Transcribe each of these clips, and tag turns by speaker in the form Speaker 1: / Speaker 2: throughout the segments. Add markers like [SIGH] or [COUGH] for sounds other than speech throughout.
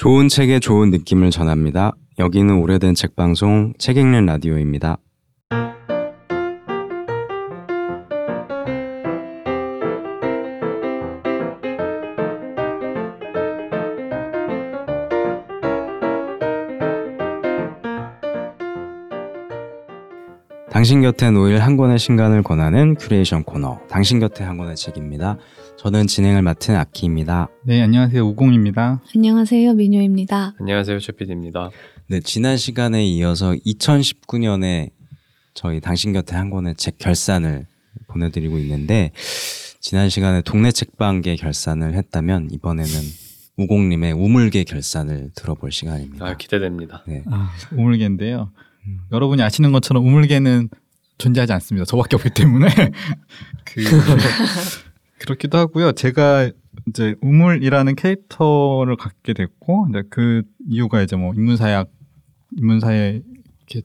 Speaker 1: 좋은 책에 좋은 느낌을 전합니다. 여기는 오래된 책 방송 책 읽는 라디오입니다. 당신 곁에 놓일 한 권의 신간을 권하는 큐레이션 코너 당신 곁에 한 권의 책입니다. 저는 진행을 맡은 아키입니다.
Speaker 2: 네, 안녕하세요. 우공입니다.
Speaker 3: 안녕하세요. 민요입니다.
Speaker 4: 안녕하세요. 최PD입니다.
Speaker 1: 네, 지난 시간에 이어서 2019년에 저희 당신 곁에 한 권의 책 결산을 보내드리고 있는데 지난 시간에 동네 책방계 결산을 했다면 이번에는 우공님의 우물계 결산을 들어볼 시간입니다.
Speaker 4: 아, 기대됩니다.
Speaker 1: 네.
Speaker 2: 아, 우물개인데요. 여러분이 아시는 것처럼 우물개는 존재하지 않습니다. 저밖에 없기 때문에 [LAUGHS] 그 그렇기도 하고요. 제가 이제 우물이라는 캐릭터를 갖게 됐고 이제 그 이유가 이제 뭐 인문사약 인문사의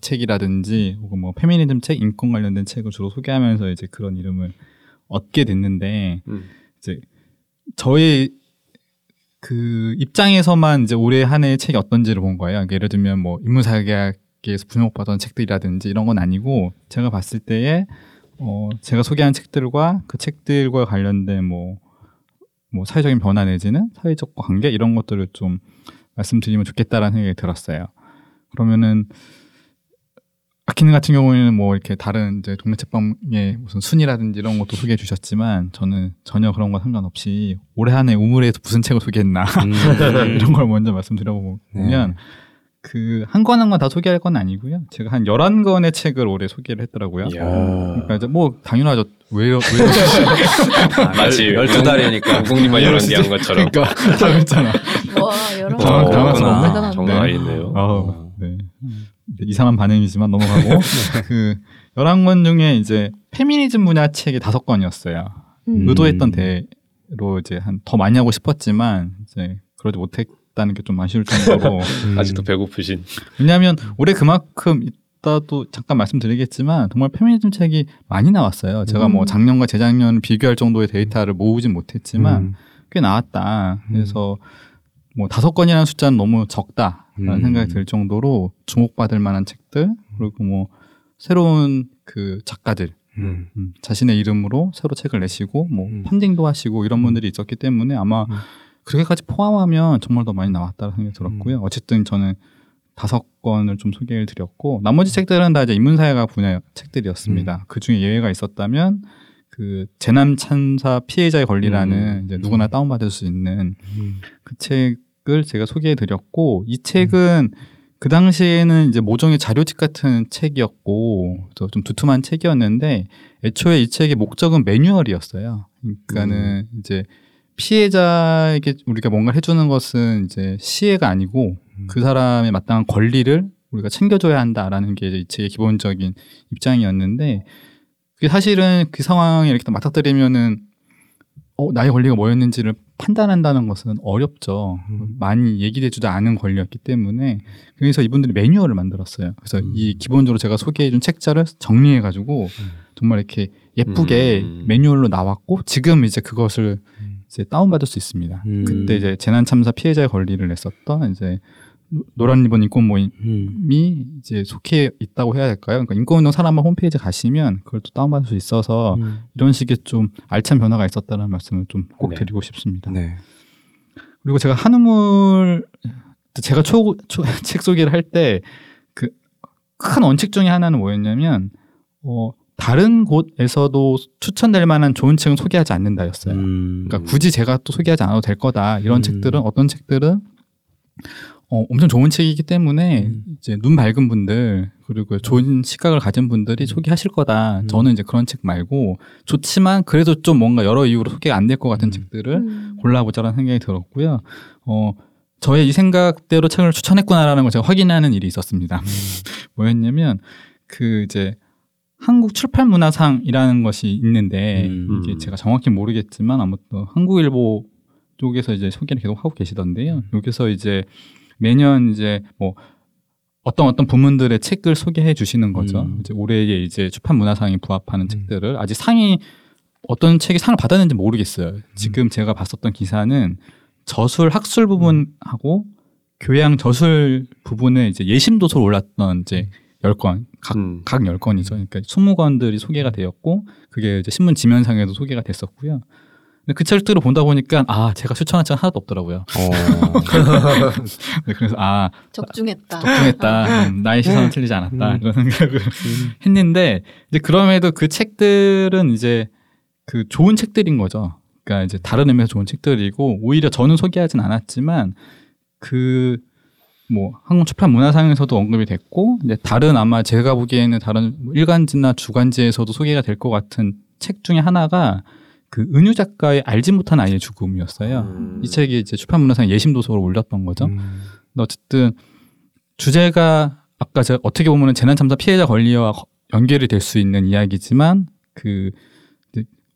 Speaker 2: 책이라든지 혹은 뭐 페미니즘 책, 인권 관련된 책을 주로 소개하면서 이제 그런 이름을 얻게 됐는데
Speaker 4: 음.
Speaker 2: 이제 저의 그 입장에서만 이제 올해 한 해의 책이 어떤지를 본 거예요. 그러니까 예를 들면 뭐 인문사학에서 분석받은 책들이라든지 이런 건 아니고 제가 봤을 때에 어 제가 소개한 책들과 그 책들과 관련된 뭐, 뭐 사회적인 변화 내지는 사회적 관계 이런 것들을 좀 말씀드리면 좋겠다라는 생각이 들었어요. 그러면은 아키는 같은 경우에는 뭐 이렇게 다른 이제 동네 책방의 무슨 순위라든지 이런 것도 소개해 주셨지만 저는 전혀 그런 거 상관없이 올해 한 해 우물에서 무슨 책을 소개했나
Speaker 1: 음. [LAUGHS]
Speaker 2: 이런 걸 먼저 말씀드려보면
Speaker 1: 네.
Speaker 2: 그 한 권 한 권 다 소개할 건 아니고요. 제가 한 11권의 책을 올해 소개를 했더라고요.
Speaker 4: 이야.
Speaker 2: 그러니까 이제 뭐 당연하죠. 왜요? 왜
Speaker 4: 마치
Speaker 5: 12달이니까.
Speaker 4: 우공님만 열한 개 한 것처럼.
Speaker 2: 그러니까 다 했잖아.
Speaker 3: 와, 번
Speaker 2: 당황스럽네.
Speaker 3: 대단한데.
Speaker 4: 정말 아니네요.
Speaker 2: 어, 네. 이상한 반응이지만 넘어가고 [LAUGHS] 그 11권 중에 이제 페미니즘 분야 책이 다섯 권이었어요.
Speaker 3: 음.
Speaker 2: 의도했던 대로 이제 한 더 많이 하고 싶었지만 이제 그러지 못했 다는 게 좀 아쉬울 정도로 [LAUGHS]
Speaker 4: 아직도 배고프신.
Speaker 2: 왜냐하면 올해 그만큼 이따도 잠깐 말씀드리겠지만 정말 페미니즘 책이 많이 나왔어요. 제가 뭐
Speaker 3: 음.
Speaker 2: 작년과 재작년 비교할 정도의 데이터를 모으진 못했지만
Speaker 1: 음.
Speaker 2: 꽤 나왔다. 그래서 뭐 다섯 건이라는 숫자는 너무 적다라는
Speaker 1: 음.
Speaker 2: 생각이 들 정도로 주목받을 만한 책들 그리고 뭐 새로운 그 작가들
Speaker 1: 음.
Speaker 2: 음, 자신의 이름으로 새로 책을 내시고 뭐
Speaker 1: 음.
Speaker 2: 펀딩도 하시고 이런 분들이 있었기 때문에 아마
Speaker 1: 음.
Speaker 2: 그렇게까지 포함하면 정말 더 많이 나왔다는 생각이 들었고요. 어쨌든 저는 다섯 권을 좀 소개를 드렸고 나머지 책들은 다 이제 인문사회가 분야 책들이었습니다. 그 중에 예외가 있었다면 그 재난 참사 피해자의 권리라는
Speaker 1: 음.
Speaker 2: 이제 누구나 다운받을 수 있는
Speaker 1: 음.
Speaker 2: 그 책을 제가 소개해 드렸고 이 책은 그 당시에는 이제 모종의 자료집 같은 책이었고 좀 두툼한 책이었는데 애초에 이 책의 목적은 매뉴얼이었어요. 그러니까는 이제 피해자에게 우리가 뭔가를 해주는 것은 이제 시혜가 아니고 그 사람의 마땅한 권리를 우리가 챙겨줘야 한다라는 게 책의 기본적인 입장이었는데 그게 사실은 그 상황에 이렇게 딱 맞닥뜨리면은 어, 나의 권리가 뭐였는지를 판단한다는 것은 어렵죠.
Speaker 1: 음.
Speaker 2: 많이 얘기해주지 않은 권리였기 때문에 그래서 이분들이 매뉴얼을 만들었어요. 그래서
Speaker 1: 음.
Speaker 2: 이 기본적으로 제가 소개해준 책자를 정리해가지고 정말 이렇게 예쁘게
Speaker 4: 음.
Speaker 2: 매뉴얼로 나왔고 지금 이제 그것을
Speaker 1: 음.
Speaker 2: 이제 다운받을 수 있습니다.
Speaker 1: 음.
Speaker 2: 그때 이제 재난 참사 피해자의 권리를 냈었던 이제 노- 노란 리본 인권 모임이
Speaker 1: 음.
Speaker 2: 이제 속해 있다고 해야 될까요? 그러니까 인권운동사랑방 홈페이지 가시면 그걸 또 다운받을 수 있어서
Speaker 1: 음.
Speaker 2: 이런 식의 좀 알찬 변화가 있었다는 말씀을 좀 꼭
Speaker 4: 네.
Speaker 2: 드리고 싶습니다.
Speaker 1: 네.
Speaker 2: 그리고 제가 한우물 제가 초, 초, [LAUGHS] 책 소개를 할 때 그 큰 원칙 중에 하나는 뭐였냐면 어, 다른 곳에서도 추천될 만한 좋은 책은 소개하지 않는다였어요.
Speaker 1: 음.
Speaker 2: 그러니까 굳이 제가 또 소개하지 않아도 될 거다. 이런
Speaker 1: 음.
Speaker 2: 책들은 어떤 책들은 어, 엄청 좋은 책이기 때문에
Speaker 1: 음.
Speaker 2: 이제 눈 밝은 분들 그리고 좋은 시각을 가진 분들이 소개하실 거다.
Speaker 1: 음.
Speaker 2: 저는 이제 그런 책 말고 좋지만 그래도 좀 뭔가 여러 이유로 소개가 안 될 것 같은
Speaker 1: 음.
Speaker 2: 책들을
Speaker 3: 음.
Speaker 2: 골라보자라는 생각이 들었고요. 어, 저의 이 생각대로 책을 추천했구나라는 걸 제가 확인하는 일이 있었습니다. [LAUGHS] 뭐였냐면 그 이제 한국 출판 문화상이라는 것이 있는데
Speaker 1: 음.
Speaker 2: 이게 제가 정확히 모르겠지만 아무튼 한국일보 쪽에서 이제 소개를 계속 하고 계시던데요. 여기서 이제 매년 이제 뭐 어떤 어떤 부문들의 책을 소개해 주시는 거죠.
Speaker 1: 음.
Speaker 2: 이제 올해의 이제 출판 문화상에 부합하는
Speaker 1: 음.
Speaker 2: 책들을 아직 상이 어떤 책이 상을 받았는지 모르겠어요. 지금 제가 봤었던 기사는 저술 학술 부분하고 교양 저술 부분에 이제 예심 도서로 올랐던 이제 열 건, 각,
Speaker 4: 음.
Speaker 2: 각열 건이죠. 그러니까 20권들이 소개가 되었고, 그게 이제 신문 지면상에도 소개가 됐었고요. 근데 그 책들을 보다 보니까, 아, 제가 추천한 책 하나도 없더라고요.
Speaker 1: 어. [LAUGHS]
Speaker 2: 네, 그래서, 아,
Speaker 3: 적중했다.
Speaker 2: 적중했다. 음, 나의 시선은 틀리지 않았다.
Speaker 1: 음.
Speaker 2: 이런 생각을 했는데, 이제 그럼에도 그 책들은 이제 그 좋은 책들인 거죠. 그러니까 이제 다른 의미에서 좋은 책들이고, 오히려 저는 소개하진 않았지만, 그, 뭐, 한국 출판 문화상에서도 언급이 됐고, 이제 다른 아마 제가 보기에는 다른 뭐 일간지나 주간지에서도 소개가 될 것 같은 책 중에 하나가 그 은유 작가의 알지 못한 아이의 죽음이었어요.
Speaker 4: 음.
Speaker 2: 이 책이 이제 출판 문화상 예심 도서로 올렸던 거죠.
Speaker 1: 음.
Speaker 2: 근데 어쨌든 주제가 아까 제가 어떻게 보면 재난 참사 피해자 권리와 거- 연결이 될 수 있는 이야기지만 그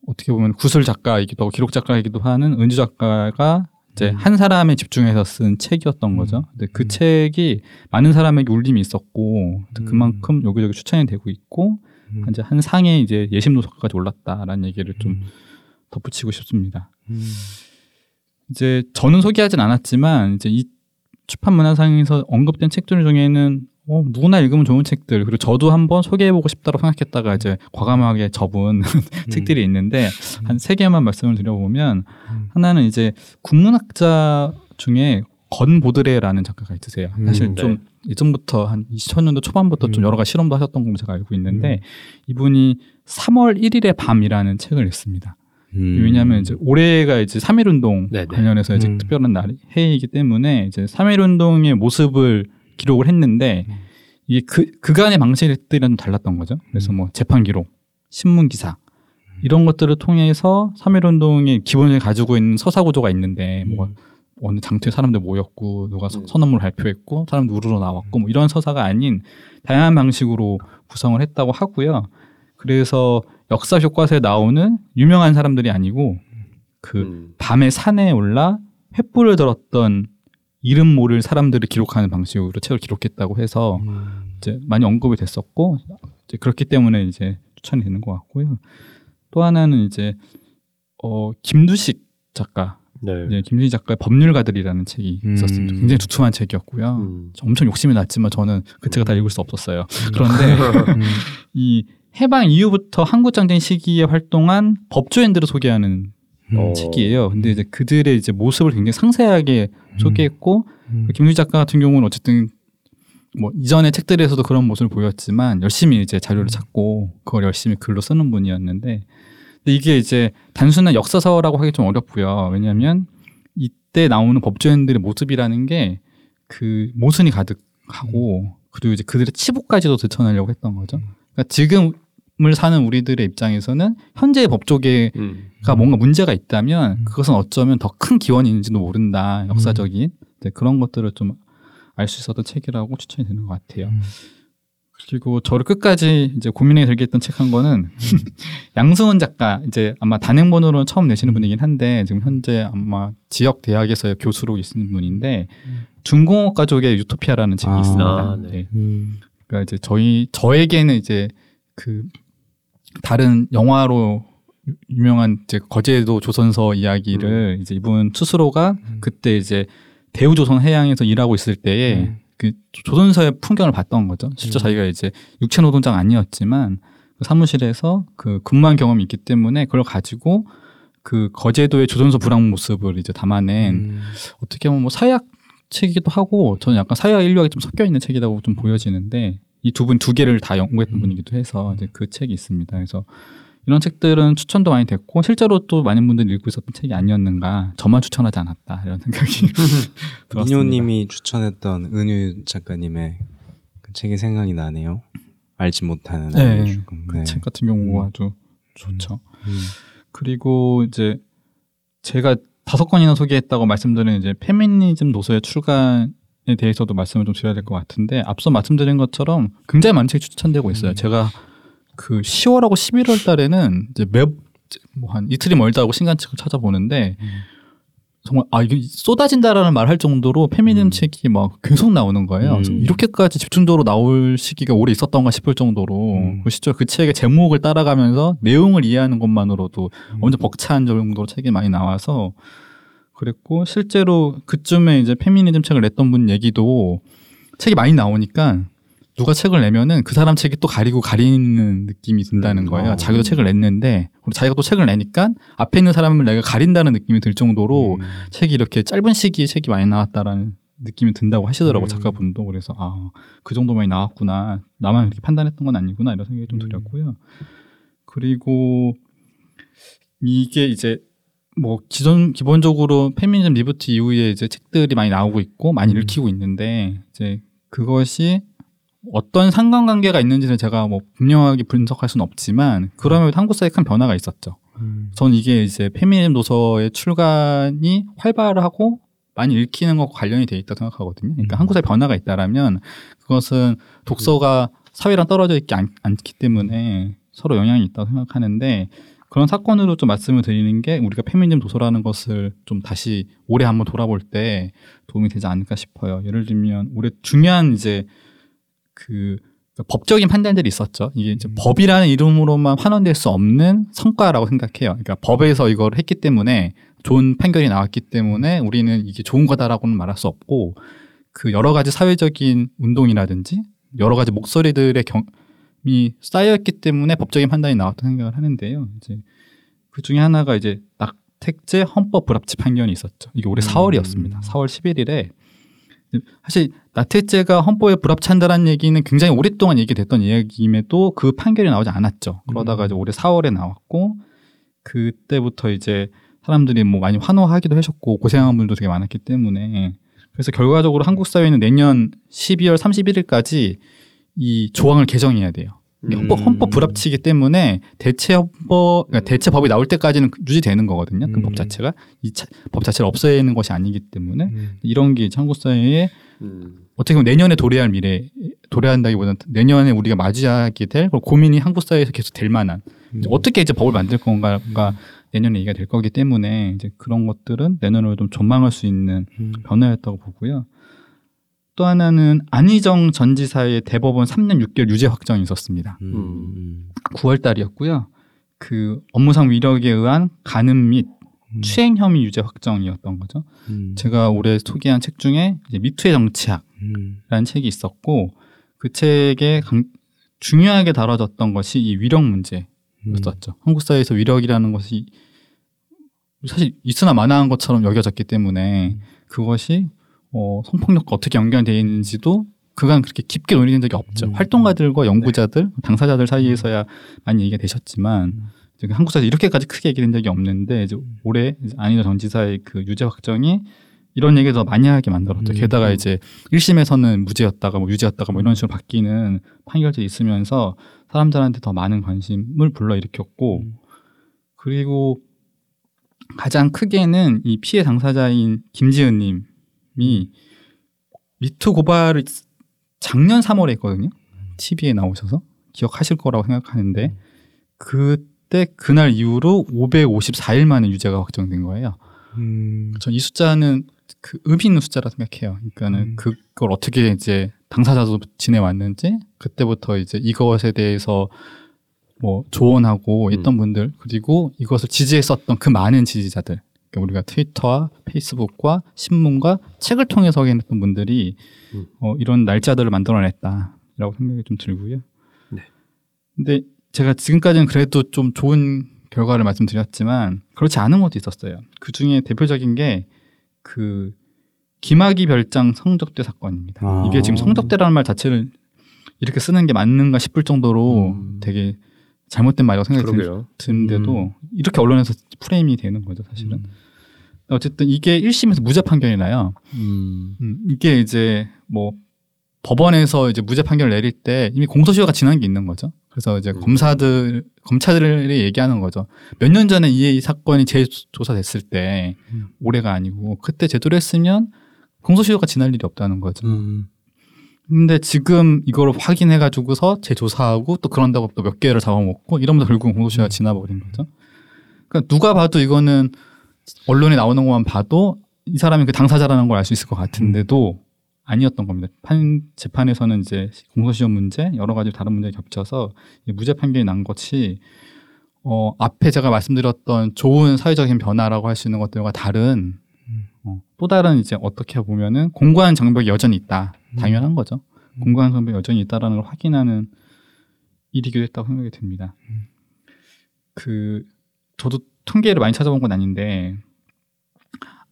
Speaker 2: 어떻게 보면 구술 작가이기도 하고 기록 작가이기도 하는 은주 작가가 이제
Speaker 1: 음.
Speaker 2: 한 사람에 집중해서 쓴 책이었던 거죠. 근데 그
Speaker 1: 음.
Speaker 2: 책이 많은 사람에게 울림이 있었고
Speaker 1: 음.
Speaker 2: 그만큼 여기저기 추천이 되고 있고
Speaker 1: 음.
Speaker 2: 이제 한 상에 이제 예심 도서까지 올랐다라는 얘기를 좀
Speaker 1: 음.
Speaker 2: 덧붙이고 싶습니다.
Speaker 1: 음.
Speaker 2: 이제 저는 소개하진 않았지만 이제 이 출판 문화상에서 언급된 책들 중에는 어, 누구나 읽으면 좋은 책들 그리고 저도 한번 소개해보고 싶다고 생각했다가 이제 과감하게 접은 [LAUGHS] 책들이 있는데 한 세 개만 말씀을 드려보면
Speaker 1: 음.
Speaker 2: 하나는 이제 국문학자 중에 건 보드레라는 작가가 있으세요. 사실
Speaker 1: 음,
Speaker 2: 좀 예전부터 한 2000년도 초반부터 좀
Speaker 1: 음.
Speaker 2: 여러 가지 실험도 하셨던 걸로 제가 알고 있는데 이분이 3월 1일의 밤이라는 책을 냈습니다.
Speaker 1: 음.
Speaker 2: 왜냐하면 이제 올해가 이제 3.1 운동. 관련해서 이제
Speaker 1: 음.
Speaker 2: 특별한 날 해이기 때문에 이제 3.1 운동의 모습을 기록을 했는데
Speaker 1: 음.
Speaker 2: 이게 그 그간의 방식들이랑 좀 달랐던 거죠. 그래서
Speaker 1: 음.
Speaker 2: 뭐 재판 기록, 신문 기사 이런 것들을 통해서 3.1 운동의 기본을 가지고 있는 서사 구조가 있는데 뭐
Speaker 1: 음.
Speaker 2: 어느 장터에 사람들 모였고 누가 서-
Speaker 4: 음.
Speaker 2: 선언문을 발표했고 사람들 우르르 나왔고 뭐 이런 서사가 아닌 다양한 방식으로 구성을 했다고 하고요. 그래서 역사 교과서에 나오는 유명한 사람들이 아니고 그
Speaker 4: 음.
Speaker 2: 밤에 산에 올라 횃불을 들었던 이름 모를 사람들을 기록하는 방식으로 책을 기록했다고 해서
Speaker 1: 음.
Speaker 2: 이제 많이 언급이 됐었고 이제 그렇기 때문에 이제 추천이 되는 것 같고요. 또 하나는 이제 어 김두식 작가,
Speaker 4: 네.
Speaker 2: 이제 김두식 작가의 법률가들이라는 책이
Speaker 1: 음.
Speaker 2: 있었습니다. 굉장히 두툼한 책이었고요.
Speaker 4: 음.
Speaker 2: 엄청 욕심이 났지만 저는 그 책을 다 읽을 수 없었어요. 그런데 [LAUGHS]
Speaker 1: 음.
Speaker 2: 이 해방 이후부터 한국 장쟁 시기에 활동한 법조인들을 소개하는
Speaker 4: 어.
Speaker 2: 책이에요. 근데 이제 그들의 이제 모습을 굉장히 상세하게 소개했고
Speaker 1: 음.
Speaker 2: 그 김유희 작가 같은 경우는 어쨌든 뭐 이전의 책들에서도 그런 모습을 보였지만 열심히 이제 자료를 찾고 그걸 열심히 글로 쓰는 분이었는데 근데 이게 이제 단순한 역사서라고 하기 좀 어렵고요. 왜냐하면 이때 나오는 법조인들의 모습이라는 게 그 모순이 가득하고 그리고 이제 그들의 치부까지도 드러내려고 했던 거죠. 그러니까 지금 을 사는 우리들의 입장에서는 현재의 법조계
Speaker 4: 음.
Speaker 2: 가 뭔가 문제가 있다면
Speaker 1: 음.
Speaker 2: 그것은 어쩌면 더 큰 기원이 있는지도 모른다 역사적인 네, 그런 것들을 좀 알 수 있었던 책이라고 추천이 되는 것 같아요.
Speaker 1: 음.
Speaker 2: 그리고 저를 끝까지 이제 고민에 들게 했던 책 한 거는 [LAUGHS] 양승원 작가 이제 아마 단행본으로는 처음 내시는 분이긴 한데 지금 현재 아마 지역 대학에서 교수로 있는 분인데 중공업 가족의 유토피아라는 책이
Speaker 1: 아,
Speaker 2: 있습니다.
Speaker 4: 네.
Speaker 2: 네.
Speaker 1: 음.
Speaker 2: 그러니까 이제 저희 저에게는 이제 그 다른 영화로 유- 유명한 이제 거제도 조선서 이야기를 이제 이분 스스로가
Speaker 1: 음.
Speaker 2: 그때 이제 대우 조선 해양에서 일하고 있을 때에
Speaker 1: 음.
Speaker 2: 그 조선서의 풍경을 봤던 거죠. 실제
Speaker 1: 음.
Speaker 2: 자기가 이제 육체 노동자가 아니었지만 그 사무실에서 그 근무한 경험이 있기 때문에 그걸 가지고 그 거제도의 조선소 불황 모습을 이제 담아낸
Speaker 1: 음.
Speaker 2: 어떻게 보면 뭐 사회학 책이기도 하고 저는 약간 사회학 인류학이 좀 섞여 있는 책이라고 좀 보여지는데 이 두 분 두 개를 다 연구했던
Speaker 1: 음.
Speaker 2: 분이기도 해서 이제 그 책이 있습니다. 그래서 이런 책들은 추천도 많이 됐고 실제로 또 많은 분들이 읽고 있었던 책이 아니었는가 저만 추천하지 않았다 이런 생각이 [LAUGHS] 들었습니다.
Speaker 1: 민호님이 추천했던 은유 작가님의 그 책이 생각이 나네요. 알지 못하는
Speaker 2: 네,
Speaker 1: 죽음.
Speaker 2: 그
Speaker 1: 네.
Speaker 2: 책 같은 경우가
Speaker 1: 음.
Speaker 2: 아주 좋죠.
Speaker 1: 음.
Speaker 2: 그리고 이제 제가 다섯 권이나 소개했다고 말씀드린 이제 페미니즘 노서의 출간에 대해서도 말씀을 좀 드려야 될 것 같은데 앞서 말씀드린 것처럼 굉장히 많은 책이 추천되고 있어요.
Speaker 1: 음.
Speaker 2: 제가 그 10월하고 11월 달에는 이제 매뭐한 이틀이 멀다 하고 신간책을 찾아보는데
Speaker 1: 음.
Speaker 2: 정말 아 이게 쏟아진다라는 말 할 정도로 페미니즘
Speaker 1: 음.
Speaker 2: 책이 막 계속 나오는 거예요.
Speaker 1: 음.
Speaker 2: 이렇게까지 집중적으로 나올 시기가 오래 있었던가 싶을 정도로
Speaker 1: 음.
Speaker 2: 그 시절 그 책의 제목을 따라가면서 내용을 이해하는 것만으로도
Speaker 1: 음.
Speaker 2: 엄청 벅찬 정도로 책이 많이 나와서 그랬고 실제로 그쯤에 이제 페미니즘 책을 냈던 분 얘기도 책이 많이 나오니까 누가 책을 내면은 그 사람 책이 또 가리고 가리는 느낌이 든다는
Speaker 4: 음,
Speaker 2: 거예요.
Speaker 1: 어.
Speaker 2: 자기도 책을 냈는데 그리고 자기가 또 책을 내니까 앞에 있는 사람을 내가 가린다는 느낌이 들 정도로
Speaker 1: 음.
Speaker 2: 책이 이렇게 짧은 시기에 책이 많이 나왔다라는 느낌이 든다고 하시더라고
Speaker 1: 음.
Speaker 2: 작가분도 그래서 아 그 정도 많이 나왔구나 나만 이렇게 판단했던 건 아니구나 이런 생각이 좀
Speaker 1: 음.
Speaker 2: 들었고요 그리고 이게 이제 뭐 기존 기본적으로 페미니즘 reboot 이후에 이제 책들이 많이 나오고 있고 많이
Speaker 1: 음.
Speaker 2: 읽히고 있는데 이제 그것이 어떤 상관관계가 있는지는 제가 뭐 분명하게 분석할 수는 없지만 그러면 한국 사회에 큰 변화가 있었죠.
Speaker 1: 음.
Speaker 2: 전 이게 이제 페미니즘 도서의 출간이 활발하고 많이 읽히는 것과 관련이 돼 있다고 생각하거든요. 그러니까
Speaker 1: 음.
Speaker 2: 한국 사회 변화가 있다라면 그것은 독서가 사회랑 떨어져 있지 않, 않기 때문에 서로 영향이 있다고 생각하는데 그런 사건으로 좀 말씀을 드리는 게 우리가 페미니즘 도서라는 것을 좀 다시 올해 한번 돌아볼 때 도움이 되지 않을까 싶어요. 예를 들면 올해 중요한 이제 그 법적인 판단들이 있었죠. 이게 이제 법이라는 이름으로만 환원될 수 없는 성과라고 생각해요. 그러니까 법에서 이걸 했기 때문에 좋은 판결이 나왔기 때문에 우리는 이게 좋은 거다라고는 말할 수 없고 그 여러 가지 사회적인 운동이라든지 여러 가지 목소리들의 경 이 쌓여있기 때문에 법적인 판단이 나왔다고 생각을 하는데요. 이제 그 중에 하나가 이제 낙택제 헌법 불합치 판결이 있었죠. 이게 올해
Speaker 1: 음.
Speaker 2: 4월이었습니다. 4월 11일에 사실 낙태죄가 헌법에 불합치한다라는 얘기는 굉장히 오랫동안 얘기됐던 이야기임에도 그 판결이 나오지 않았죠. 그러다가 이제 올해 4월에 나왔고 그때부터 이제 사람들이 뭐 많이 환호하기도 하셨고 고생한 분도 되게 많았기 때문에 그래서 결과적으로 한국 사회는 내년 12월 31일까지 이 조항을 개정해야 돼요. 이게
Speaker 4: 음.
Speaker 2: 헌법, 헌법 불합치기 때문에 대체 헌법, 그러니까 대체 법이 나올 때까지는 유지되는 거거든요. 그
Speaker 1: 음.
Speaker 2: 법 자체가 이 법 자체를 없애는 것이 아니기 때문에
Speaker 1: 음.
Speaker 2: 이런 게 한국 사회에
Speaker 4: 음.
Speaker 2: 어떻게 보면 내년에 도래할 미래, 도래한다기보다는 내년에 우리가 맞이하게 될 고민이 한국 사회에서 계속 될 만한
Speaker 1: 음.
Speaker 2: 어떻게 이제 법을 만들 건가가 내년에 얘기가 될 거기 때문에 이제 그런 것들은 내년으로 좀 전망할 수 있는
Speaker 1: 음.
Speaker 2: 변화였다고 보고요. 또 하나는 안희정 전 지사의 대법원 3년 6개월 유죄 확정이 있었습니다.
Speaker 1: 음.
Speaker 2: 9월 달이었고요. 그 업무상 위력에 의한 간음 및
Speaker 1: 음.
Speaker 2: 추행 혐의 유죄 확정이었던 거죠.
Speaker 1: 음.
Speaker 2: 제가 올해 소개한 책 중에 이제 미투의 정치학
Speaker 1: 음.
Speaker 2: 라는 책이 있었고 그 책에 강- 중요하게 다뤄졌던 것이 이 위력 문제였었죠. 한국 사회에서 위력이라는 것이 사실 있으나 마나한 것처럼 여겨졌기 때문에
Speaker 1: 음.
Speaker 2: 그것이 어, 성폭력과 어떻게 연관되어 있는지도 그간 그렇게 깊게 논의된 적이 없죠.
Speaker 1: 음.
Speaker 2: 활동가들과 연구자들, 당사자들 사이에서야 많이 얘기가 되셨지만
Speaker 1: 음.
Speaker 2: 이제 한국 사회에서 이렇게까지 크게 얘기된 적이 없는데 이제 올해 이제 안희정 전 지사의 그 유죄 확정이 이런 얘기를 더 많이 하게 만들었죠.
Speaker 1: 음.
Speaker 2: 게다가 이제 1심에서는 무죄였다가 뭐 유죄였다가 뭐 이런 식으로 바뀌는 판결들이 있으면서 사람들한테 더 많은 관심을 불러일으켰고
Speaker 1: 음.
Speaker 2: 그리고 가장 크게는 이 피해 당사자인 김지은 님이 미투 고발을 작년 3월에 했거든요. TV에 나오셔서 기억하실 거라고 생각하는데 그때 그날 이후로 554일 만에 유죄가 확정된 거예요.
Speaker 1: 음.
Speaker 2: 전이 숫자는 그 의미 있는 숫자라 생각해요. 그러니까는
Speaker 1: 음.
Speaker 2: 그걸 어떻게 이제 당사자도 지내왔는지 그때부터 이제 이것에 대해서 뭐 조언하고 있던 분들 그리고 이것을 지지했었던 그 많은 지지자들 우리가 트위터와 페이스북과 신문과 책을 통해서 확인했던 분들이
Speaker 4: 음.
Speaker 2: 어, 이런 날짜들을 만들어냈다라고 생각이 좀 들고요.
Speaker 4: 네.
Speaker 2: 근데 제가 지금까지는 그래도 좀 좋은 결과를 말씀드렸지만 그렇지 않은 것도 있었어요. 그 중에 대표적인 게 그 김학의 별장 성적대 사건입니다.
Speaker 1: 아.
Speaker 2: 이게 지금 성적대라는 말 자체를 이렇게 쓰는 게 맞는가 싶을 정도로
Speaker 1: 음.
Speaker 2: 되게 잘못된 말이라고 생각이
Speaker 4: 그러게요.
Speaker 2: 드는데도
Speaker 1: 음.
Speaker 2: 이렇게 언론에서 프레임이 되는 거죠, 사실은.
Speaker 1: 음.
Speaker 2: 어쨌든 이게 1심에서 무죄 판결이 나요.
Speaker 1: 음.
Speaker 2: 음, 이게 이제 뭐 법원에서 이제 무죄 판결을 내릴 때 이미 공소시효가 지난 게 있는 거죠. 그래서 이제
Speaker 4: 음.
Speaker 2: 검사들 검찰들이 얘기하는 거죠. 몇 년 전에 이, 이 사건이 재조사됐을 때
Speaker 1: 음.
Speaker 2: 올해가 아니고 그때 제도를 했으면 공소시효가 지날 일이 없다는 거죠.
Speaker 1: 음.
Speaker 2: 근데 지금 이걸 확인해 가지고서 재조사하고 또 그런다고 또 몇 개를 잡아먹고 이러면서 결국 공소시효가
Speaker 1: 음.
Speaker 2: 지나버린 거죠. 그러니까 누가 봐도 이거는 언론에 나오는 것만 봐도 이 사람이 그 당사자라는 걸 알 수 있을 것 같은데도 아니었던 겁니다. 판 재판에서는 이제 공소시효 문제 여러 가지 다른 문제 겹쳐서 이 무죄 판결이 난 것이 어 앞에 제가 말씀드렸던 좋은 사회적인 변화라고 할 수 있는 것들과 다른 어, 또 다른 이제 어떻게 보면은 공고한 장벽이 여전히 있다. 당연한 거죠. 공고한 장벽이 여전히 있다라는 걸 확인하는 일이기도 했다고 생각이 듭니다. 그 저도 통계를 많이 찾아본 건 아닌데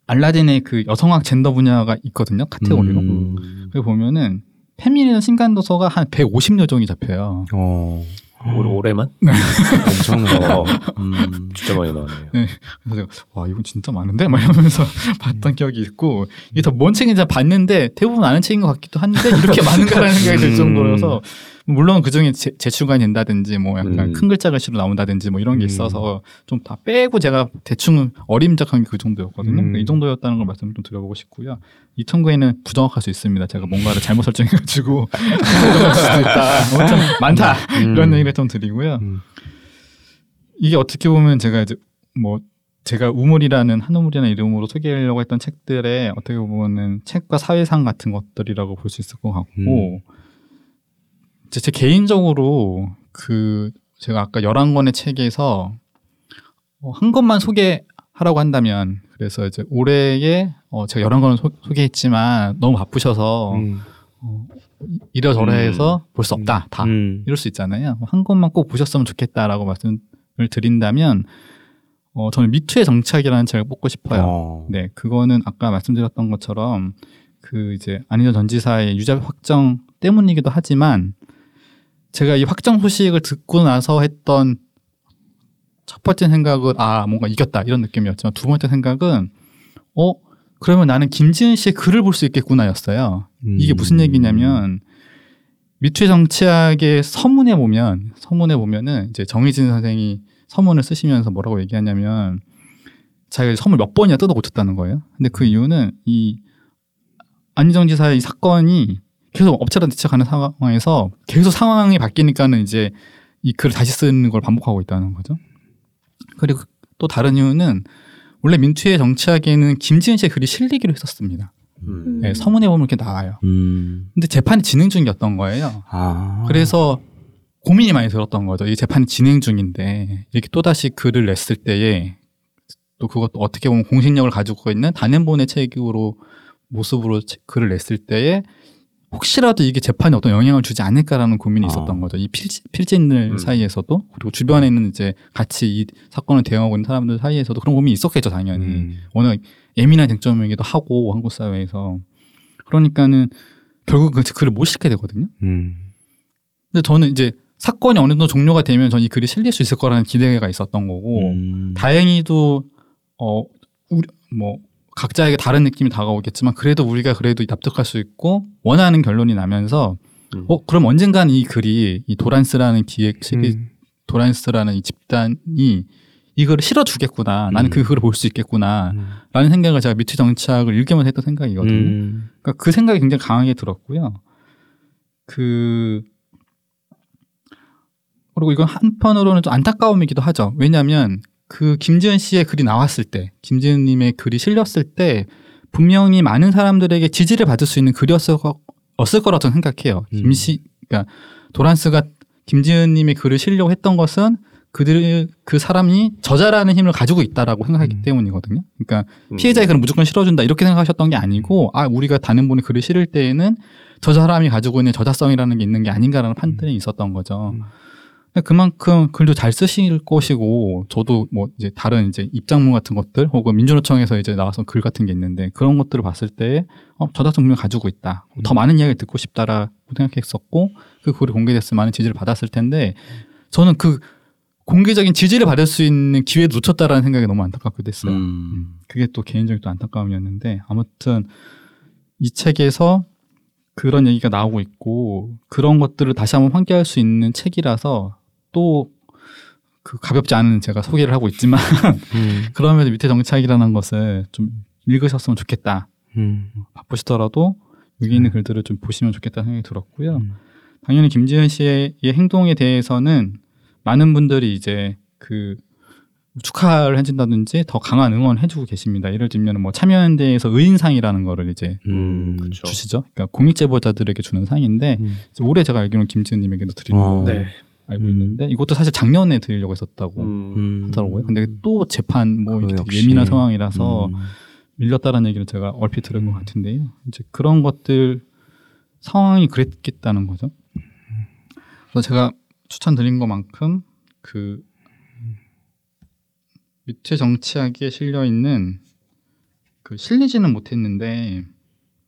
Speaker 2: 알라딘의 그 여성학 젠더 분야가 있거든요 카테고리로.
Speaker 1: 음.
Speaker 2: 거기 보면은 페미니즘 신간 도서가 한 150여 종이 잡혀요.
Speaker 1: 어,
Speaker 4: 올, 올해만?
Speaker 1: 엄청나요.
Speaker 4: 어, [LAUGHS]
Speaker 1: 음.
Speaker 4: 진짜 많이 나왔네요.
Speaker 2: 그래서 제가 와 이건 진짜 많은데 막 이러면서 [LAUGHS] 봤던 기억이 있고 이게 더 뭔 책인지 봤는데 대부분 아는 책인 것 같기도 한데 이렇게 많은가라는 [LAUGHS] 생각이 들
Speaker 1: 음.
Speaker 2: 정도여서 물론 그 중에 재- 재출간이 된다든지 뭐 약간
Speaker 4: 음.
Speaker 2: 큰 글자 글씨로 나온다든지 뭐 이런 게
Speaker 1: 음.
Speaker 2: 있어서 좀 다 빼고 제가 대충 어림작한 게 그 정도였거든요.
Speaker 1: 음.
Speaker 2: 이 정도였다는 걸 말씀 좀 드려보고 싶고요. 이 통계는 부정확할 수 있습니다. 제가 뭔가를 잘못 설정해가지고. [LAUGHS] 엄청 많다
Speaker 1: 음.
Speaker 2: 이런 얘기를 좀 드리고요.
Speaker 1: 음.
Speaker 2: 이게 어떻게 보면 제가 이제 뭐 제가 우물이라는 한우물이라는 이름으로 소개하려고 했던 책들의 어떻게 보면은 책과 사회상 같은 것들이라고 볼 수 있을 것 같고 이 제 제 개인적으로 그 제가 아까 11권의 책에서 어, 한 권만 소개하라고 한다면 그래서 이제 올해에 어 제가 11권을 소, 소개했지만 너무 바쁘셔서
Speaker 1: 음.
Speaker 2: 어, 이러저러해서 볼수 없다 다
Speaker 1: 음.
Speaker 2: 이럴 수 있잖아요. 한 권만 꼭 보셨으면 좋겠다라고 말씀을 드린다면 어, 저는 미투의 정착이라는 책을 뽑고 싶어요.
Speaker 1: 어.
Speaker 2: 네, 그거는 아까 말씀드렸던 것처럼 그 이제 안희정 전 지사의 유죄 확정 때문이기도 하지만 제가 이 확정 소식을 듣고 나서 했던 첫 번째 생각은 아 뭔가 이겼다 이런 느낌이었지만 두 번째 생각은 어 그러면 나는 김지은 씨의 글을 볼 수 있겠구나였어요. 이게 무슨
Speaker 1: 음.
Speaker 2: 얘기냐면 미투의 정치학의 서문에 보면 서문에 보면은 이제 정희진 선생이 서문을 쓰시면서 뭐라고 얘기하냐면 자기가 서문 몇 번이나 뜯어 고쳤다는 거예요. 근데 그 이유는 이 안희정 지사의 이 사건이 계속 업체랑 대척하는 상황에서 계속 상황이 바뀌니까는 이제 이 글을 다시 쓰는 걸 반복하고 있다는 거죠. 그리고 또 다른 이유는 원래 민투의 정치학에는 김지은 씨의 글이 실리기로 했었습니다.
Speaker 4: 음.
Speaker 2: 네, 서문에 보면 이렇게 나와요.
Speaker 1: 음.
Speaker 2: 근데 재판이 진행 중이었던 거예요.
Speaker 1: 아.
Speaker 2: 그래서 고민이 많이 들었던 거죠. 이 재판이 진행 중인데 이렇게 또 다시 글을 냈을 때에 또 그것도 어떻게 보면 공신력을 가지고 있는 단행본의 책으로 모습으로 체- 글을 냈을 때에 혹시라도 이게 재판에 어떤 영향을 주지 않을까라는 고민이
Speaker 1: 아.
Speaker 2: 있었던 거죠. 이 필, 필진들
Speaker 4: 음.
Speaker 2: 사이에서도 그리고 주변에 있는 이제 같이 이 사건을 대응하고 있는 사람들 사이에서도 그런 고민이 있었겠죠, 당연히.
Speaker 1: 음.
Speaker 2: 워낙 예민한 쟁점이기도 하고 한국 사회에서 그러니까는 결국 그 글을 못 읽게 되거든요.
Speaker 1: 음.
Speaker 2: 근데 저는 이제 사건이 어느 정도 종료가 되면 전이 글이 실릴 수 있을 거라는 기대가 있었던 거고
Speaker 1: 음.
Speaker 2: 다행히도 어 우리 뭐 각자에게 다른 느낌이 다가오겠지만 그래도 우리가 그래도 납득할 수 있고 원하는 결론이 나면서
Speaker 4: 음.
Speaker 2: 어 그럼 언젠간 이 글이 이 도란스라는 기획 시리
Speaker 1: 음.
Speaker 2: 도란스라는 이 집단이 이거를 실어주겠구나 나는
Speaker 1: 음.
Speaker 2: 그 글을 볼 수 있겠구나
Speaker 1: 음.
Speaker 2: 라는 생각을 제가 미투 정착을 읽으면서 했던 생각이거든요
Speaker 1: 음.
Speaker 2: 그러니까 그 생각이 굉장히 강하게 들었고요. 그 그리고 이건 한편으로는 좀 안타까움이기도 하죠. 왜냐하면 그 김지은 씨의 글이 나왔을 때, 김지은 님의 글이 실렸을 때 분명히 많은 사람들에게 지지를 받을 수 있는 글이었을 거, 거라고 저는 생각해요.
Speaker 1: 음.
Speaker 2: 김씨, 그러니까 도란스가 김지은 님의 글을 실려고 했던 것은 그들 그 사람이 저자라는 힘을 가지고 있다라고 생각하기
Speaker 1: 음.
Speaker 2: 때문이거든요. 그러니까
Speaker 4: 음.
Speaker 2: 피해자의 글은 무조건 실어준다 이렇게 생각하셨던 게 아니고 아 우리가 단행본에 글을 실을 때에는 저 사람이 가지고 있는 저자성이라는 게 있는 게 아닌가라는 판단이 있었던 거죠.
Speaker 1: 음.
Speaker 2: 그만큼 글도 잘 쓰실 것이고 저도 뭐 이제 다른 이제 입장문 같은 것들 혹은 민주노총에서 이제 나와서 글 같은 게 있는데 그런 것들을 봤을 때 어, 저자성 분명 가지고 있다. 더 많은 이야기를 듣고 싶다라고 생각했었고 그 글이 공개됐으면 많은 지지를 받았을 텐데 저는 그 공개적인 지지를 받을 수 있는 기회도 놓쳤다라는 생각이 너무 안타깝게 됐어요.
Speaker 1: 음.
Speaker 2: 음, 그게 또 개인적인 또 안타까움이었는데 아무튼 이 책에서 그런 얘기가 나오고 있고 그런 것들을 다시 한번 환기할 수 있는 책이라서 또 그 가볍지 않은 제가 소개를 하고 있지만 [LAUGHS]
Speaker 1: 음.
Speaker 2: 그러면서 밑에 정착이라는 것을 좀 읽으셨으면 좋겠다.
Speaker 1: 음.
Speaker 2: 바쁘시더라도 여기 있는 글들을 좀 보시면 좋겠다는 생각이 들었고요.
Speaker 1: 음.
Speaker 2: 당연히 김지은 씨의 이 행동에 대해서는 많은 분들이 이제 그 축하를 해준다든지 더 강한 응원을 해주고 계십니다. 예를 들면 뭐 참여연대에서 의인상이라는 거를 이제
Speaker 1: 음.
Speaker 4: 그렇죠.
Speaker 2: 주시죠. 그러니까 공익 제보자들에게 주는 상인데
Speaker 1: 음.
Speaker 2: 올해 제가 알기로는 김지은님에게도 드리는
Speaker 1: 어.
Speaker 2: 거
Speaker 4: 네.
Speaker 2: 알고
Speaker 1: 음.
Speaker 2: 있는데 이것도 사실 작년에 드리려고 했었다고
Speaker 4: 음.
Speaker 1: 음.
Speaker 2: 하더라고요. 근데 또 재판 뭐 이렇게
Speaker 1: 역시.
Speaker 2: 예민한 상황이라서
Speaker 1: 음.
Speaker 2: 밀렸다는 얘기를 제가 얼핏 들은 것 같은데요. 이제 그런 것들 상황이 그랬겠다는 거죠. 그래서 제가 추천드린 것만큼 그 밑에 정치학에 실려 있는 그 실리지는 못했는데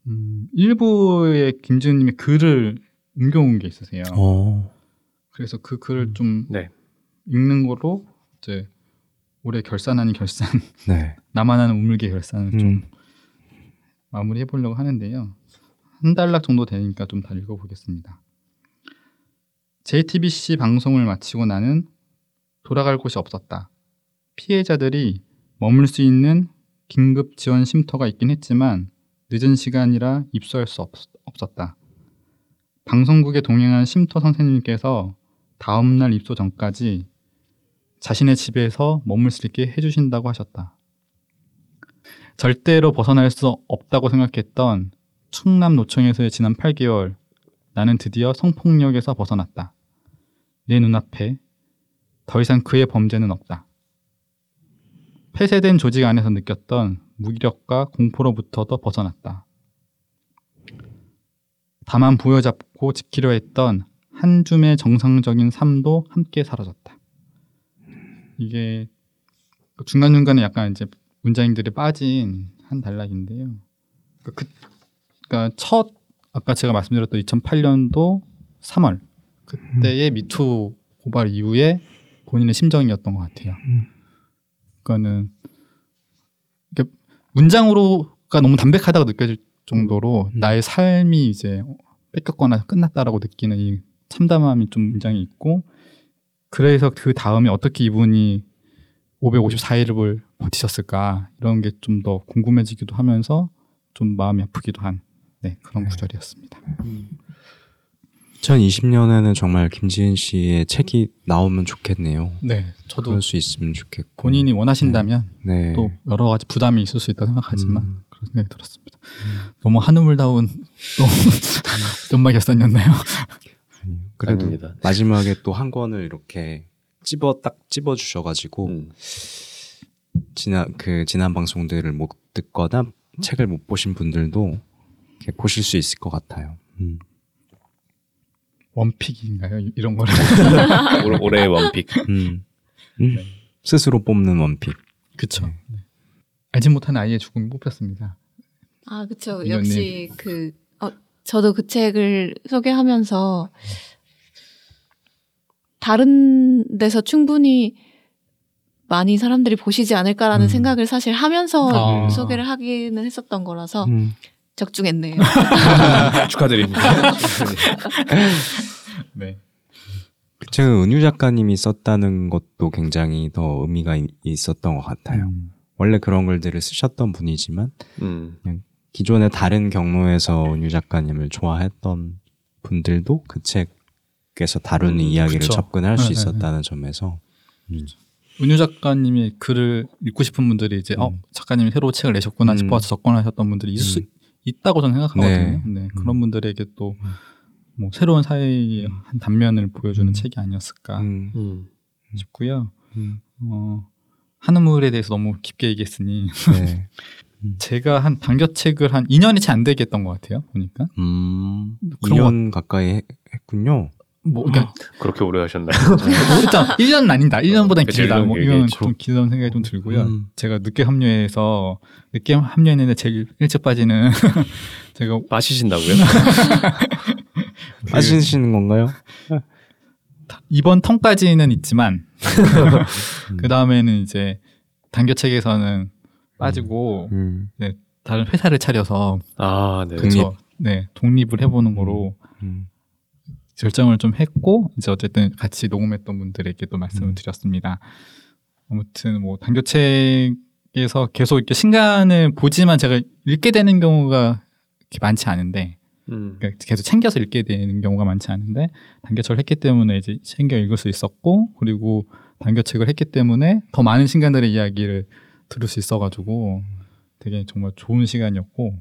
Speaker 2: 음, 일부의 김지훈님의 글을 옮겨온 게 있으세요.
Speaker 1: 어.
Speaker 2: 그래서 그 글을 좀
Speaker 4: 네.
Speaker 2: 읽는 거로 이제 올해 결산 아닌 결산
Speaker 1: 네. [LAUGHS]
Speaker 2: 나만 아는 우물개 결산을 좀
Speaker 1: 음.
Speaker 2: 마무리해 보려고 하는데요. 한 달락 정도 되니까 좀 다 읽어보겠습니다. JTBC 방송을 마치고 나는 돌아갈 곳이 없었다. 피해자들이 머물 수 있는 긴급 지원 쉼터가 있긴 했지만 늦은 시간이라 입소할 수 없, 없었다. 방송국에 동행한 쉼터 선생님께서 다음 날 입소 전까지 자신의 집에서 머물 수 있게 해주신다고 하셨다. 절대로 벗어날 수 없다고 생각했던 충남 노총에서의 지난 8개월, 나는 드디어 성폭력에서 벗어났다. 내 눈앞에 더 이상 그의 범죄는 없다. 폐쇄된 조직 안에서 느꼈던 무기력과 공포로부터도 벗어났다. 다만 부여잡고 지키려 했던 한 줌의 정상적인 삶도 함께 사라졌다. 이게 중간 중간에 약간 이제 문장들이 빠진 한 단락인데요. 그, 그- 그러니까 첫 아까 제가 말씀드렸던 2008년도 3월 그때의 미투 고발 이후에 본인의 심정이었던 것 같아요. 그거는 이게 문장으로가 너무 담백하다고 느껴질 정도로 나의 삶이 이제 뺏겼거나 끝났다라고 느끼는 이 참담함이 좀 문장이 있고 그래서 그 다음에 어떻게 이분이 554일을 버티셨을까 이런 게 좀 더 궁금해지기도 하면서 좀 마음이 아프기도 한 네, 그런 구절이었습니다.
Speaker 1: 2020년에는 정말 김지은 씨의 책이 나오면 좋겠네요.
Speaker 2: 네, 저도
Speaker 1: 그럴 수 있으면 좋겠고.
Speaker 2: 본인이 원하신다면
Speaker 1: 네.
Speaker 2: 또 여러 가지 부담이 있을 수 있다고 생각하지만
Speaker 1: 음.
Speaker 2: 그런 생각이 들었습니다. 너무 한우물다운 또 연말 결산이었나요?
Speaker 1: 그래도
Speaker 4: 아닙니다. [LAUGHS]
Speaker 1: 마지막에 또 한 권을 이렇게 찝어 딱 찝어 주셔가지고
Speaker 4: 음.
Speaker 1: 지난 그 지난 방송들을 못 듣거나 책을 못 보신 분들도 이렇게 보실 수 있을 것 같아요. 음.
Speaker 2: 원픽인가요? 이- 이런 거를 [LAUGHS]
Speaker 4: 올- 올해의 원픽.
Speaker 1: 음. 음. 스스로 뽑는 원픽.
Speaker 2: 그쵸. 네. 알지 못한 아이의 죽음이 뽑혔습니다.
Speaker 3: 아, 그쵸. 역시 그, 어, 저도 그 책을 소개하면서 다른 데서 충분히 많이 사람들이 보시지 않을까라는
Speaker 1: 음.
Speaker 3: 생각을 사실 하면서
Speaker 2: 아.
Speaker 3: 소개를 하기는 했었던 거라서
Speaker 1: 음.
Speaker 3: 적중했네요. [LAUGHS]
Speaker 4: 축하드립니다. [LAUGHS]
Speaker 2: 네.
Speaker 1: 그 책은 은유 작가님이 썼다는 것도 굉장히 더 의미가 이- 있었던 것 같아요.
Speaker 2: 음.
Speaker 1: 원래 그런 글들을 쓰셨던 분이지만
Speaker 4: 음.
Speaker 1: 기존의 다른 경로에서 은유 작가님을 좋아했던 분들도 그 책 에서 다루는
Speaker 4: 음,
Speaker 1: 이야기를
Speaker 2: 그쵸.
Speaker 1: 접근할 수
Speaker 2: 네, 네,
Speaker 1: 있었다는 점에서 음.
Speaker 2: 은유 작가님의 글을 읽고 싶은 분들이 이제 어
Speaker 1: 음.
Speaker 2: 작가님이 새로 책을 내셨구나
Speaker 1: 음.
Speaker 2: 싶어서 접근하셨던 분들이 있을 수
Speaker 1: 음.
Speaker 2: 있다고 저는 생각하거든요.
Speaker 1: 네.
Speaker 2: 네.
Speaker 1: 음.
Speaker 2: 그런 분들에게 또 뭐 새로운 사회의 한 단면을 보여주는
Speaker 1: 음.
Speaker 2: 책이 아니었을까. 싶고요.
Speaker 1: 음.
Speaker 2: 어, 한우물에 대해서 너무 깊게 얘기했으니
Speaker 1: 네. [LAUGHS]
Speaker 2: 제가 한 단겨책을 한 2년이 채 안 되게 했던 것 같아요. 보니까
Speaker 1: 음,
Speaker 2: 그런
Speaker 1: 2년 가까이 해- 했군요.
Speaker 2: 뭐 그러니까
Speaker 4: 그렇게 오래 하셨나요? [LAUGHS]
Speaker 2: 일단 1년은 아닌다. 1년보단
Speaker 4: 그치,
Speaker 2: 길다.
Speaker 4: 일년
Speaker 2: 뭐 이건
Speaker 4: 했죠.
Speaker 2: 좀 길다는 생각이 좀 들고요.
Speaker 1: 음.
Speaker 2: 제가 늦게 합류해서 늦게 합류했는데 제일 일찍 빠지는 [LAUGHS] 제가
Speaker 4: 마시신다고요?
Speaker 1: 하시는 [LAUGHS] 건가요?
Speaker 2: 이번 턴까지는 있지만 그 다음에는 이제 단겨책에서는 빠지고
Speaker 1: 음.
Speaker 2: 다른 회사를 차려서
Speaker 4: 아, 네.
Speaker 1: 독립.
Speaker 2: 네 독립을 해보는 거로
Speaker 1: 음.
Speaker 2: 결정을 좀 했고 이제 어쨌든 같이 녹음했던 분들에게 또 말씀을
Speaker 1: 음.
Speaker 2: 드렸습니다. 아무튼 뭐 단교책에서 계속 이렇게 신간을 보지만 제가 읽게 되는 경우가 그렇게 많지 않은데
Speaker 4: 음.
Speaker 2: 그러니까 계속 챙겨서 읽게 되는 경우가 많지 않은데 단교책을 했기 때문에 이제 챙겨 읽을 수 있었고 그리고 단교책을 했기 때문에 더 많은 신간들의 이야기를 들을 수 있어가지고 되게 정말 좋은 시간이었고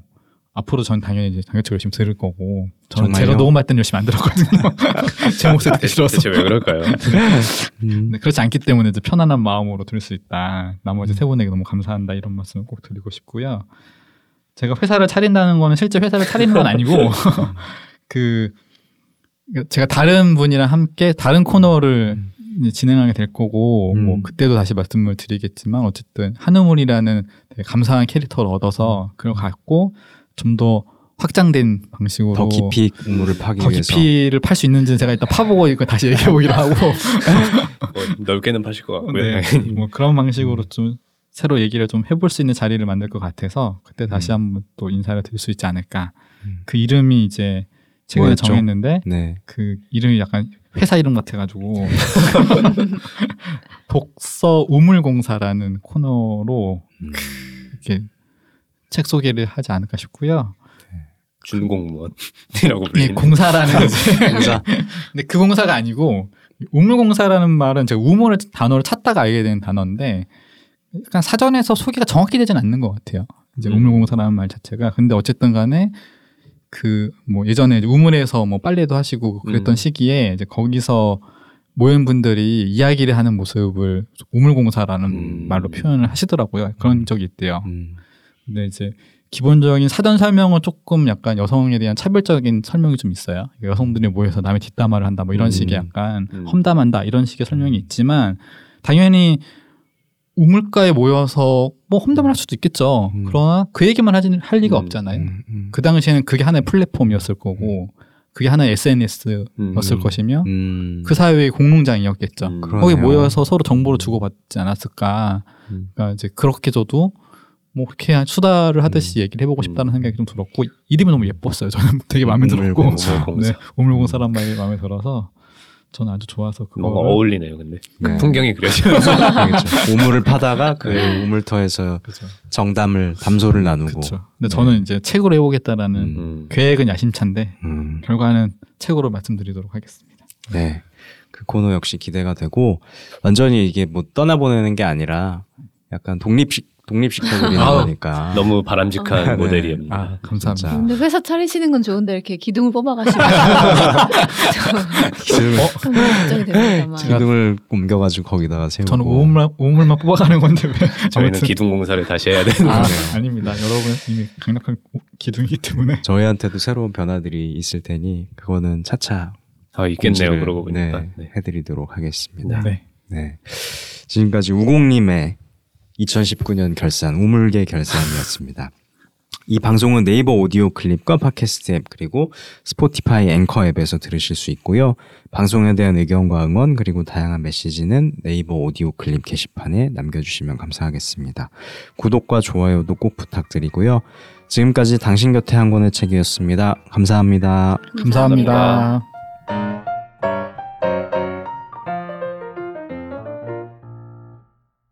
Speaker 2: 앞으로 전 당연히 이제 당일책 열심히 들을 거고 저는
Speaker 1: 정말요?
Speaker 2: 제가 녹음할 때는 열심히 안 들었거든요. [LAUGHS] 제 목소리 듣기 싫어서.
Speaker 4: 대체 왜 그럴까요? [LAUGHS]
Speaker 1: 음.
Speaker 2: 네, 그렇지 않기 때문에 이제 편안한 마음으로 들을 수 있다. 나머지 세 분에게 너무 감사한다 이런 말씀을 꼭 드리고 싶고요. 제가 회사를 차린다는 거는 실제 회사를 차리는 건 아니고 [LAUGHS] 그 제가 다른 분이랑 함께 다른 코너를 이제 진행하게 될 거고
Speaker 1: 음.
Speaker 2: 뭐 그때도 다시 말씀을 드리겠지만 어쨌든 한우물이라는 되게 감사한 캐릭터를 얻어서 그걸 갖고 좀 더 확장된 방식으로
Speaker 1: 더 깊이 우물을 파기
Speaker 2: 더
Speaker 1: 위해서
Speaker 2: 깊이를 팔 수 있는지 제가 일단 파보고 이거 다시 얘기해 보기로 하고 [LAUGHS]
Speaker 4: 뭐 넓게는 파실 것 같고요.
Speaker 2: 네. 뭐 그런 방식으로 좀 새로 얘기를 좀 해볼 수 있는 자리를 만들 것 같아서 그때 다시 한번 또 인사를 드릴 수 있지 않을까.
Speaker 1: 음.
Speaker 2: 그 이름이 이제 최근에
Speaker 1: 뭐였죠?
Speaker 2: 정했는데
Speaker 1: 네.
Speaker 2: 그 이름이 약간 회사 이름 같아가지고 [LAUGHS] [LAUGHS] 독서 우물공사라는 코너로
Speaker 1: 음.
Speaker 2: 이렇게 책 소개를 하지 않을까 싶고요.
Speaker 4: 준공무원이라고
Speaker 2: 예,
Speaker 4: 불리는
Speaker 2: 공사라는 [LAUGHS] 이제
Speaker 1: 공사.
Speaker 2: 근데 그 공사가 아니고 우물공사라는 말은 제가 우물을 단어를 찾다가 알게 된 단어인데 약간 사전에서 소개가 정확히 되진 않는 것 같아요. 이제
Speaker 4: 음.
Speaker 2: 우물공사라는 말 자체가 근데 어쨌든 간에 그 뭐 예전에 우물에서 뭐 빨래도 하시고 그랬던
Speaker 4: 음.
Speaker 2: 시기에 이제 거기서 모인 분들이 이야기를 하는 모습을 우물공사라는
Speaker 4: 음.
Speaker 2: 말로 표현을 하시더라고요. 그런 적이 있대요.
Speaker 1: 음.
Speaker 2: 근데 이제 기본적인 사전 설명은 조금 약간 여성에 대한 차별적인 설명이 좀 있어요. 여성들이 모여서 남의 뒷담화를 한다, 뭐 이런
Speaker 1: 음.
Speaker 2: 식의 약간
Speaker 4: 음.
Speaker 2: 험담한다 이런 식의 설명이 있지만 당연히 우물가에 모여서 뭐 험담을 할 수도 있겠죠.
Speaker 1: 음.
Speaker 2: 그러나 그 얘기만 하지는 할 리가
Speaker 4: 음.
Speaker 2: 없잖아요.
Speaker 1: 음, 음.
Speaker 2: 그 당시에는 그게 하나의 플랫폼이었을 거고 그게 하나의 SNS였을
Speaker 4: 음.
Speaker 2: 것이며
Speaker 1: 음.
Speaker 2: 그 사회의 공농장이었겠죠.
Speaker 4: 음.
Speaker 2: 거기 모여서 서로 정보를 주고받지 않았을까.
Speaker 4: 음.
Speaker 2: 그러니까 이제 그렇게 저도 뭐 그렇게 수다를 하듯이 얘기를 해보고 싶다는
Speaker 4: 음.
Speaker 2: 생각이 좀 들었고 이름이 너무 예뻤어요. 저는 [LAUGHS] 되게 마음에 들었고
Speaker 1: 우물공사.
Speaker 4: 우물공사.
Speaker 2: 네, 우물공사란 말이 마음에 들어서 저는 아주 좋아서
Speaker 4: 뭔가
Speaker 2: 그거
Speaker 4: 어울리네요. 근데
Speaker 1: 네.
Speaker 4: 풍경이 그려져요. [LAUGHS]
Speaker 1: 그렇죠. 우물을 파다가 그
Speaker 4: 네.
Speaker 1: 우물터에서
Speaker 2: 그죠.
Speaker 1: 정담을 담소를 나누고.
Speaker 2: 그렇죠. 근데
Speaker 1: 네.
Speaker 2: 저는 이제 책으로 해보겠다라는
Speaker 1: 음.
Speaker 4: 음.
Speaker 2: 계획은 야심찬데
Speaker 1: 음.
Speaker 2: 결과는 책으로 말씀드리도록 하겠습니다.
Speaker 1: 네. 그 코너 역시 기대가 되고 완전히 이게 뭐 떠나보내는 게 아니라 약간 독립식 독립시켜버리는
Speaker 2: 아우.
Speaker 1: 거니까.
Speaker 4: 너무 바람직한
Speaker 1: 네.
Speaker 4: 모델이었네요.
Speaker 2: 아 감사합니다.
Speaker 3: 근데 회사 차리시는 건 좋은데 이렇게 기둥을 뽑아가시면 [LAUGHS]
Speaker 1: 기둥을, [LAUGHS]
Speaker 3: 됩니다만.
Speaker 1: 기둥을 옮겨가지고 거기다가 세우고.
Speaker 2: 저는 우물만 우물만 뽑아가는 건데 왜
Speaker 4: 저희는 기둥 공사를 다시 해야 되는
Speaker 2: 아,
Speaker 1: 그러네요.
Speaker 2: 아닙니다. 여러분 이미 강력한 기둥이기 때문에
Speaker 1: 저희한테도 새로운 변화들이 있을 테니 그거는 차차
Speaker 4: 아 있겠네요. 그러고 보니까.
Speaker 1: 네,
Speaker 4: 네.
Speaker 1: 해드리도록 하겠습니다.
Speaker 2: 네.
Speaker 1: 네. 지금까지 우공님의 2019년 결산 우물개 결산이었습니다. 이 방송은 네이버 오디오 클립과 팟캐스트 앱 그리고 스포티파이 앵커 앱에서 들으실 수 있고요. 방송에 대한 의견과 응원 그리고 다양한 메시지는 네이버 오디오 클립 게시판에 남겨주시면 감사하겠습니다. 구독과 좋아요도 꼭 부탁드리고요. 지금까지 당신 곁에 한 권의 책이었습니다. 감사합니다.
Speaker 2: 감사합니다.